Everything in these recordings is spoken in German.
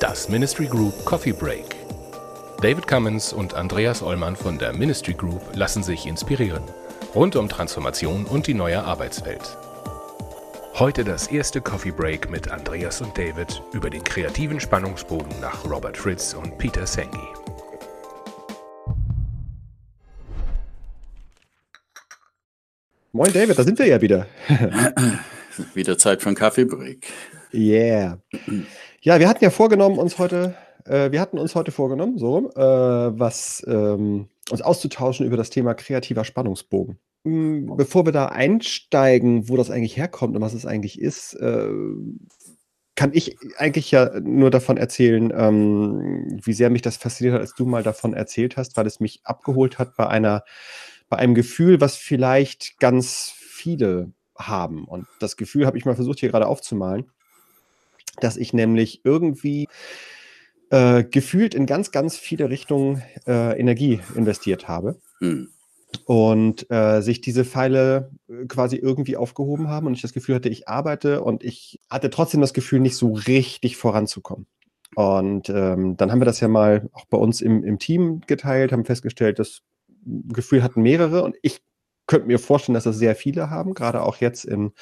Das Ministry Group Coffee Break. David Cummins und Andreas Ollmann von der Ministry Group lassen sich inspirieren. Rund um Transformation und die neue Arbeitswelt. Heute das erste Coffee Break mit Andreas und David über den kreativen Spannungsbogen nach Robert Fritz und Peter Senge. Moin David, da sind wir ja wieder. wieder Zeit für einen Kaffeebreak. Yeah. Ja, wir hatten ja vorgenommen, uns heute, äh, wir hatten uns heute vorgenommen, so, äh, was ähm, uns auszutauschen über das Thema kreativer Spannungsbogen. Hm, bevor wir da einsteigen, wo das eigentlich herkommt und was es eigentlich ist, äh, kann ich eigentlich ja nur davon erzählen, ähm, wie sehr mich das fasziniert hat, als du mal davon erzählt hast, weil es mich abgeholt hat bei einer, bei einem Gefühl, was vielleicht ganz viele haben. Und das Gefühl habe ich mal versucht, hier gerade aufzumalen, dass ich nämlich irgendwie äh, gefühlt in ganz, ganz viele Richtungen äh, Energie investiert habe. Hm. Und äh, sich diese Pfeile äh, quasi irgendwie aufgehoben haben und ich das Gefühl hatte, ich arbeite und ich hatte trotzdem das Gefühl, nicht so richtig voranzukommen. Und ähm, dann haben wir das ja mal auch bei uns im, im Team geteilt, haben festgestellt, das Gefühl hatten mehrere und ich könnte mir vorstellen, dass das sehr viele haben, gerade auch jetzt in,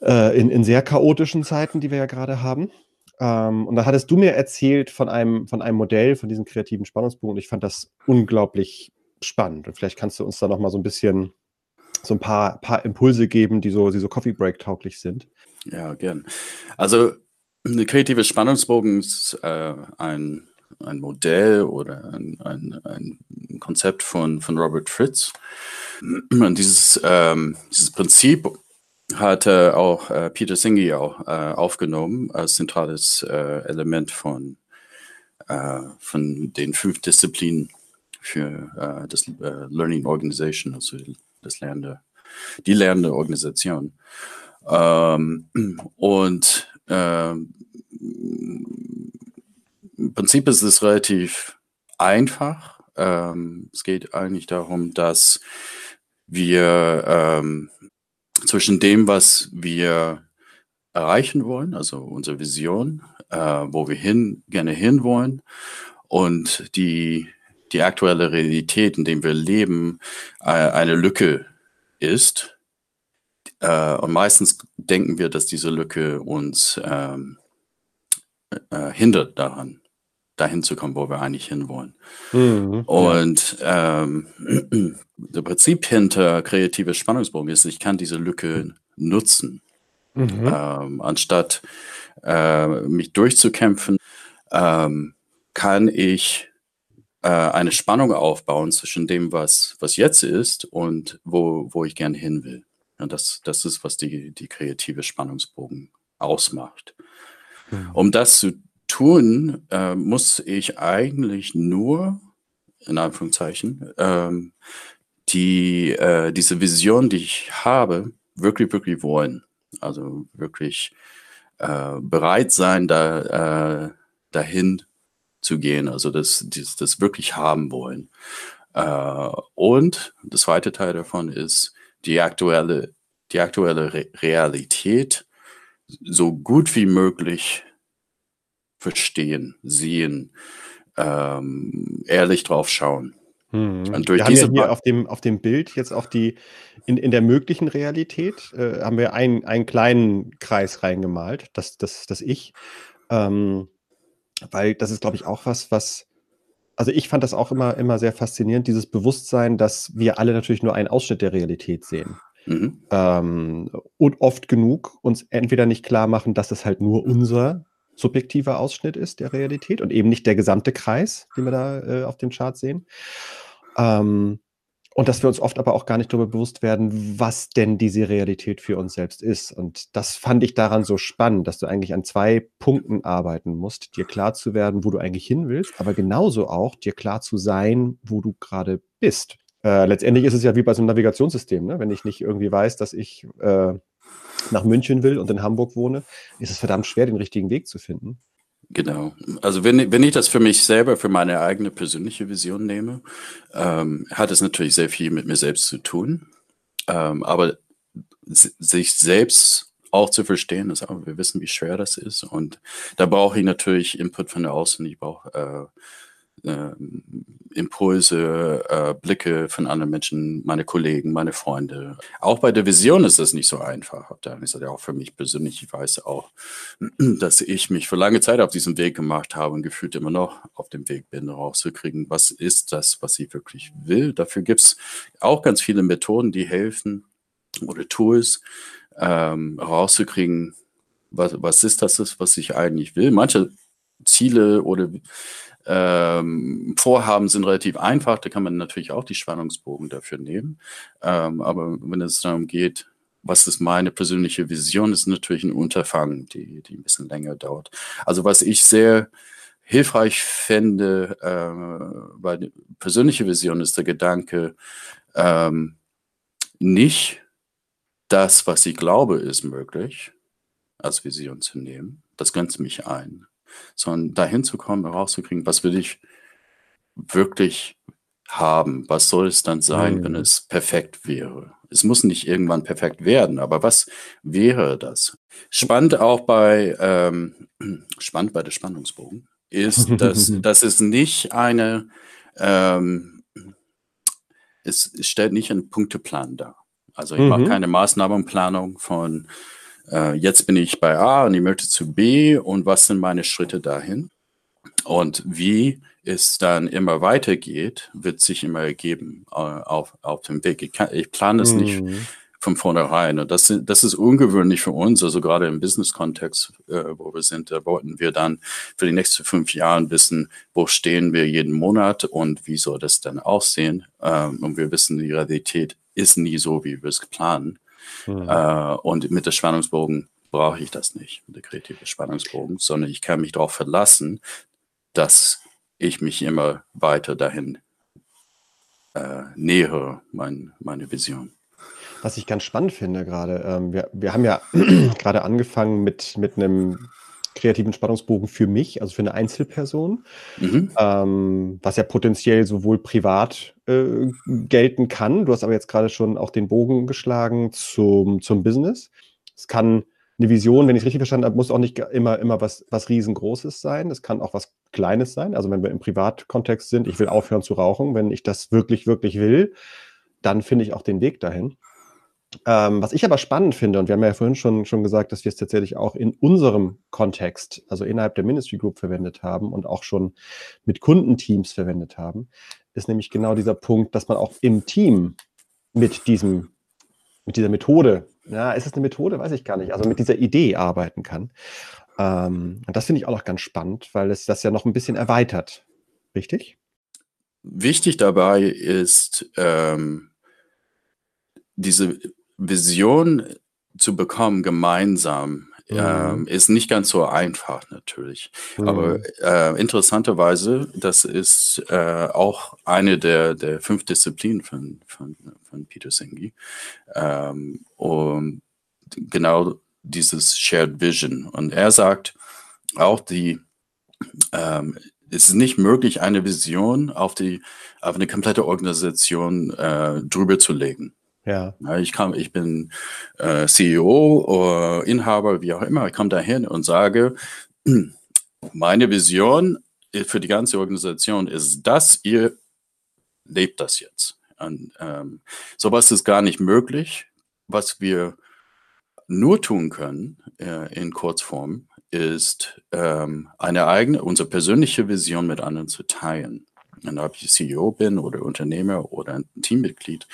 äh, in, in sehr chaotischen Zeiten, die wir ja gerade haben. Ähm, und da hattest du mir erzählt von einem, von einem Modell, von diesem kreativen Spannungsbogen. Und ich fand das unglaublich spannend. Und vielleicht kannst du uns da noch mal so ein bisschen so ein paar, paar Impulse geben, die so, die so Coffee Break tauglich sind. Ja, gern. Also eine kreative Spannungsbogen ist äh, ein, ein Modell oder ein, ein, ein Konzept von, von Robert Fritz. Und dieses, ähm, dieses Prinzip hatte auch äh, Peter Singhi auch äh, aufgenommen als zentrales äh, Element von, äh, von den fünf Disziplinen für äh, das äh, Learning Organization, also das lernende, die lernende Organisation. Ähm, und ähm, im Prinzip ist es relativ einfach. Ähm, es geht eigentlich darum, dass wir ähm, zwischen dem, was wir erreichen wollen, also unsere Vision, äh, wo wir hin, gerne hinwollen und die, die aktuelle Realität, in der wir leben, äh, eine Lücke ist. Äh, und meistens denken wir, dass diese Lücke uns ähm, äh, hindert daran, dahin zu kommen, wo wir eigentlich hinwollen. Mhm, und ähm, das Prinzip hinter kreativer Spannungsbogen ist, ich kann diese Lücke nutzen, mhm. ähm, anstatt äh, mich durchzukämpfen, ähm, kann ich äh, eine Spannung aufbauen zwischen dem, was, was jetzt ist und wo, wo ich gerne hin will. Und das, das ist, was die, die kreative Spannungsbogen ausmacht. Mhm. Um das zu tun, äh, muss ich eigentlich nur, in Anführungszeichen, ähm, die, äh, diese Vision, die ich habe, wirklich, wirklich wollen. Also wirklich äh, bereit sein, da, äh, dahin zu gehen, also das, das, das wirklich haben wollen. Äh, und der zweite Teil davon ist die aktuelle, die aktuelle Re Realität so gut wie möglich verstehen, sehen, ähm, ehrlich drauf schauen. Mhm. Und durch wir diese haben ja hier auf dem, auf dem Bild jetzt auch die, in, in der möglichen Realität, äh, haben wir ein, einen kleinen Kreis reingemalt, das, das, das Ich. Ähm, weil das ist, glaube ich, auch was, was, also ich fand das auch immer, immer sehr faszinierend, dieses Bewusstsein, dass wir alle natürlich nur einen Ausschnitt der Realität sehen. Mhm. Ähm, und oft genug uns entweder nicht klar machen, dass das halt nur unser subjektiver Ausschnitt ist der Realität und eben nicht der gesamte Kreis, den wir da äh, auf dem Chart sehen. Ähm, und dass wir uns oft aber auch gar nicht darüber bewusst werden, was denn diese Realität für uns selbst ist. Und das fand ich daran so spannend, dass du eigentlich an zwei Punkten arbeiten musst, dir klar zu werden, wo du eigentlich hin willst, aber genauso auch dir klar zu sein, wo du gerade bist. Äh, letztendlich ist es ja wie bei so einem Navigationssystem, ne? wenn ich nicht irgendwie weiß, dass ich äh, nach München will und in Hamburg wohne, ist es verdammt schwer, den richtigen Weg zu finden. Genau. Also wenn, wenn ich das für mich selber, für meine eigene persönliche Vision nehme, ähm, hat es natürlich sehr viel mit mir selbst zu tun. Ähm, aber sich selbst auch zu verstehen, auch, wir wissen, wie schwer das ist. Und da brauche ich natürlich Input von der Außen. Ich brauche äh, äh, Impulse, äh, Blicke von anderen Menschen, meine Kollegen, meine Freunde. Auch bei der Vision ist das nicht so einfach. Auf der einen Seite auch für mich persönlich. Ich weiß auch, dass ich mich für lange Zeit auf diesem Weg gemacht habe und gefühlt immer noch auf dem Weg bin, rauszukriegen, was ist das, was ich wirklich will. Dafür gibt es auch ganz viele Methoden, die helfen oder Tools, ähm, rauszukriegen, was, was ist das, was ich eigentlich will. Manche Ziele oder ähm, Vorhaben sind relativ einfach, da kann man natürlich auch die Spannungsbogen dafür nehmen. Ähm, aber wenn es darum geht, was ist meine persönliche Vision, ist natürlich ein Unterfangen, die, die ein bisschen länger dauert. Also was ich sehr hilfreich fände, äh, bei persönliche Vision ist der Gedanke, ähm, nicht das, was ich glaube, ist möglich, als Vision zu nehmen. Das grenzt mich ein. Sondern dahin zu kommen, herauszukriegen, was will ich wirklich haben? Was soll es dann sein, mhm. wenn es perfekt wäre? Es muss nicht irgendwann perfekt werden, aber was wäre das? Spannend auch bei, ähm, spannend bei der Spannungsbogen ist, dass, dass es nicht eine, ähm, es stellt nicht einen Punkteplan dar. Also ich mhm. mache keine Maßnahmenplanung von äh, jetzt bin ich bei A und ich möchte zu B und was sind meine Schritte dahin? Und wie es dann immer weitergeht, wird sich immer ergeben äh, auf, auf dem Weg. Ich, kann, ich plane es mhm. nicht von vornherein. Und das, das ist ungewöhnlich für uns, also gerade im Business-Kontext, äh, wo wir sind, da wollten wir dann für die nächsten fünf Jahre wissen, wo stehen wir jeden Monat und wie soll das dann aussehen. Ähm, und wir wissen, die Realität ist nie so, wie wir es planen. Mhm. Äh, und mit der Spannungsbogen brauche ich das nicht, mit der kreative Spannungsbogen, sondern ich kann mich darauf verlassen, dass ich mich immer weiter dahin äh, nähere, mein, meine Vision. Was ich ganz spannend finde gerade, ähm, wir, wir haben ja gerade angefangen mit, mit einem kreativen Spannungsbogen für mich, also für eine Einzelperson, mhm. ähm, was ja potenziell sowohl privat äh, gelten kann. Du hast aber jetzt gerade schon auch den Bogen geschlagen zum, zum Business. Es kann eine Vision, wenn ich es richtig verstanden habe, muss auch nicht immer, immer was, was riesengroßes sein. Es kann auch was Kleines sein. Also wenn wir im Privatkontext sind, ich will aufhören zu rauchen, wenn ich das wirklich, wirklich will, dann finde ich auch den Weg dahin. Ähm, was ich aber spannend finde, und wir haben ja vorhin schon, schon gesagt, dass wir es tatsächlich auch in unserem Kontext, also innerhalb der Ministry Group verwendet haben und auch schon mit Kundenteams verwendet haben, ist nämlich genau dieser Punkt, dass man auch im Team mit diesem, mit dieser Methode, ja, ist es eine Methode? Weiß ich gar nicht, also mit dieser Idee arbeiten kann. Ähm, und das finde ich auch noch ganz spannend, weil es das ja noch ein bisschen erweitert. Richtig? Wichtig dabei ist, ähm, diese Vision zu bekommen gemeinsam mhm. ähm, ist nicht ganz so einfach natürlich. Mhm. Aber äh, interessanterweise, das ist äh, auch eine der, der fünf Disziplinen von, von, von Peter Senge. Ähm, und genau dieses Shared Vision. Und er sagt auch die, ähm, es ist nicht möglich, eine Vision auf die auf eine komplette Organisation äh, drüber zu legen. Ja. Ich, kann, ich bin äh, CEO oder Inhaber, wie auch immer. Ich komme dahin und sage, meine Vision für die ganze Organisation ist das, ihr lebt das jetzt. Und, ähm, sowas ist gar nicht möglich. Was wir nur tun können äh, in Kurzform, ist ähm, eine eigene, unsere persönliche Vision mit anderen zu teilen. Und ob ich CEO bin oder Unternehmer oder ein Teammitglied,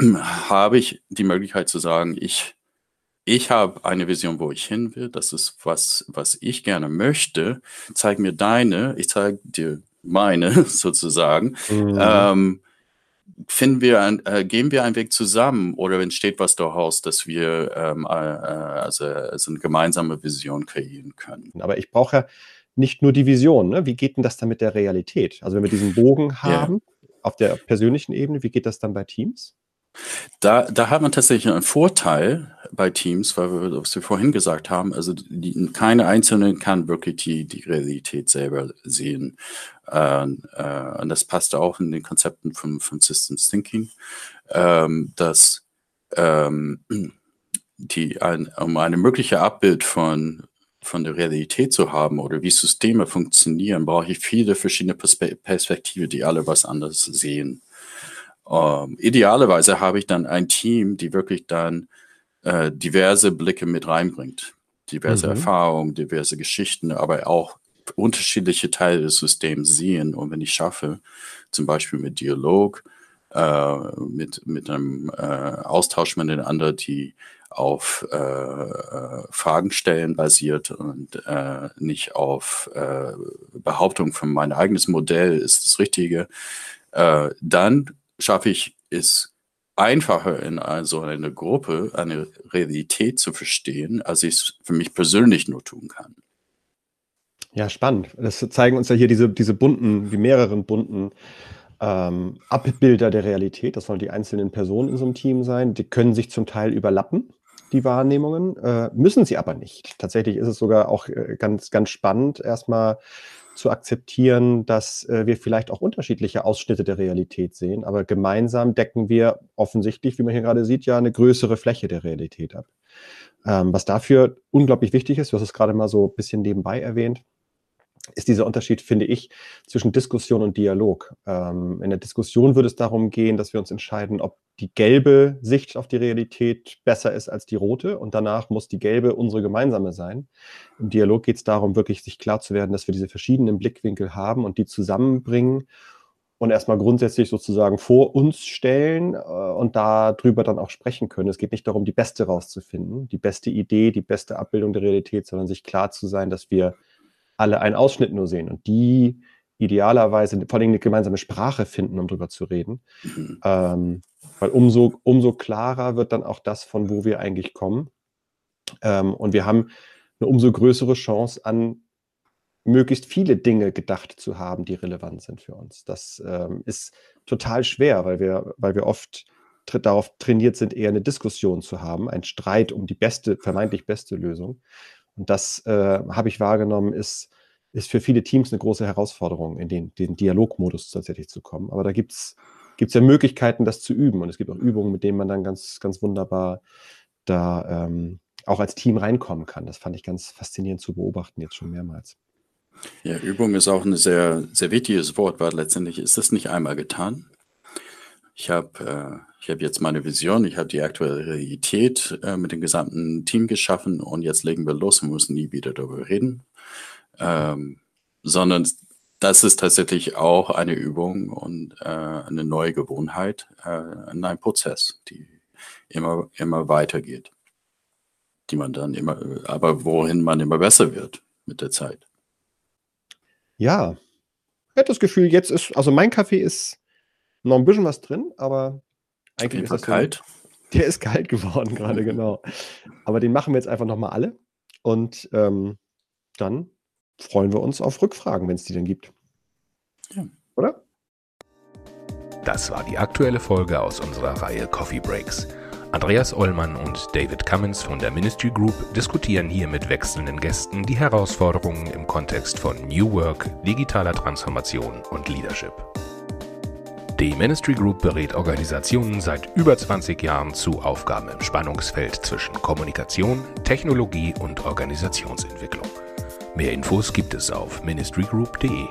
habe ich die Möglichkeit zu sagen, ich, ich habe eine Vision, wo ich hin will. Das ist was, was ich gerne möchte. Zeig mir deine, ich zeige dir meine sozusagen. Mhm. Ähm, finden wir ein, äh, gehen wir einen Weg zusammen oder entsteht was daraus, dass wir ähm, äh, also, also eine gemeinsame Vision kreieren können. Aber ich brauche ja nicht nur die Vision. Ne? Wie geht denn das dann mit der Realität? Also wenn wir diesen Bogen haben yeah. auf der persönlichen Ebene, wie geht das dann bei Teams? Da, da hat man tatsächlich einen Vorteil bei Teams, weil wir, was wir vorhin gesagt haben, also die, keine Einzelne kann wirklich die, die Realität selber sehen. Äh, äh, und das passt auch in den Konzepten von, von Systems Thinking, ähm, dass ähm, die, ein, um eine mögliche Abbild von, von der Realität zu haben oder wie Systeme funktionieren, brauche ich viele verschiedene Perspe Perspektiven, die alle was anderes sehen. Ähm, idealerweise habe ich dann ein Team, die wirklich dann äh, diverse Blicke mit reinbringt. Diverse mhm. Erfahrungen, diverse Geschichten, aber auch unterschiedliche Teile des Systems sehen. Und wenn ich schaffe, zum Beispiel mit Dialog, äh, mit, mit einem äh, Austausch miteinander, die auf äh, äh, Fragen stellen basiert und äh, nicht auf äh, Behauptung von mein eigenes Modell ist das Richtige, äh, dann schaffe ich es einfacher in also eine Gruppe eine Realität zu verstehen, als ich es für mich persönlich nur tun kann. Ja, spannend. Das zeigen uns ja hier diese, diese bunten, die mehreren bunten ähm, Abbilder der Realität. Das sollen die einzelnen Personen in so einem Team sein. Die können sich zum Teil überlappen, die Wahrnehmungen, äh, müssen sie aber nicht. Tatsächlich ist es sogar auch äh, ganz, ganz spannend, erstmal zu akzeptieren, dass äh, wir vielleicht auch unterschiedliche Ausschnitte der Realität sehen, aber gemeinsam decken wir offensichtlich, wie man hier gerade sieht, ja eine größere Fläche der Realität ab. Ähm, was dafür unglaublich wichtig ist, du hast es gerade mal so ein bisschen nebenbei erwähnt, ist dieser Unterschied, finde ich, zwischen Diskussion und Dialog. Ähm, in der Diskussion würde es darum gehen, dass wir uns entscheiden, ob die gelbe Sicht auf die Realität besser ist als die rote und danach muss die gelbe unsere gemeinsame sein. Im Dialog geht es darum, wirklich sich klar zu werden, dass wir diese verschiedenen Blickwinkel haben und die zusammenbringen und erstmal grundsätzlich sozusagen vor uns stellen äh, und darüber dann auch sprechen können. Es geht nicht darum, die beste rauszufinden, die beste Idee, die beste Abbildung der Realität, sondern sich klar zu sein, dass wir alle einen Ausschnitt nur sehen und die idealerweise vor allem eine gemeinsame Sprache finden, um darüber zu reden. Mhm. Ähm, weil umso, umso klarer wird dann auch das, von wo wir eigentlich kommen. Ähm, und wir haben eine umso größere Chance, an möglichst viele Dinge gedacht zu haben, die relevant sind für uns. Das ähm, ist total schwer, weil wir, weil wir oft darauf trainiert sind, eher eine Diskussion zu haben, ein Streit um die beste, vermeintlich beste Lösung. Und das äh, habe ich wahrgenommen, ist, ist für viele Teams eine große Herausforderung, in den, den Dialogmodus tatsächlich zu kommen. Aber da gibt es ja Möglichkeiten, das zu üben. Und es gibt auch Übungen, mit denen man dann ganz, ganz wunderbar da ähm, auch als Team reinkommen kann. Das fand ich ganz faszinierend zu beobachten, jetzt schon mehrmals. Ja, Übung ist auch ein sehr, sehr wichtiges Wort, weil letztendlich ist das nicht einmal getan. Ich habe äh, ich habe jetzt meine Vision, ich habe die aktuelle Realität äh, mit dem gesamten Team geschaffen und jetzt legen wir los und müssen nie wieder darüber reden. Ähm, sondern das ist tatsächlich auch eine Übung und äh, eine neue Gewohnheit äh, in einem Prozess, die immer, immer weitergeht. Die man dann immer, aber wohin man immer besser wird mit der Zeit. Ja, ich habe das Gefühl, jetzt ist, also mein Kaffee ist noch ein bisschen was drin, aber eigentlich ist das kalt. Der ist kalt geworden gerade, genau. Aber den machen wir jetzt einfach nochmal alle. Und ähm, dann freuen wir uns auf Rückfragen, wenn es die denn gibt. Ja. Oder? Das war die aktuelle Folge aus unserer Reihe Coffee Breaks. Andreas Ollmann und David Cummins von der Ministry Group diskutieren hier mit wechselnden Gästen die Herausforderungen im Kontext von New Work, digitaler Transformation und Leadership. Die Ministry Group berät Organisationen seit über 20 Jahren zu Aufgaben im Spannungsfeld zwischen Kommunikation, Technologie und Organisationsentwicklung. Mehr Infos gibt es auf ministrygroup.de.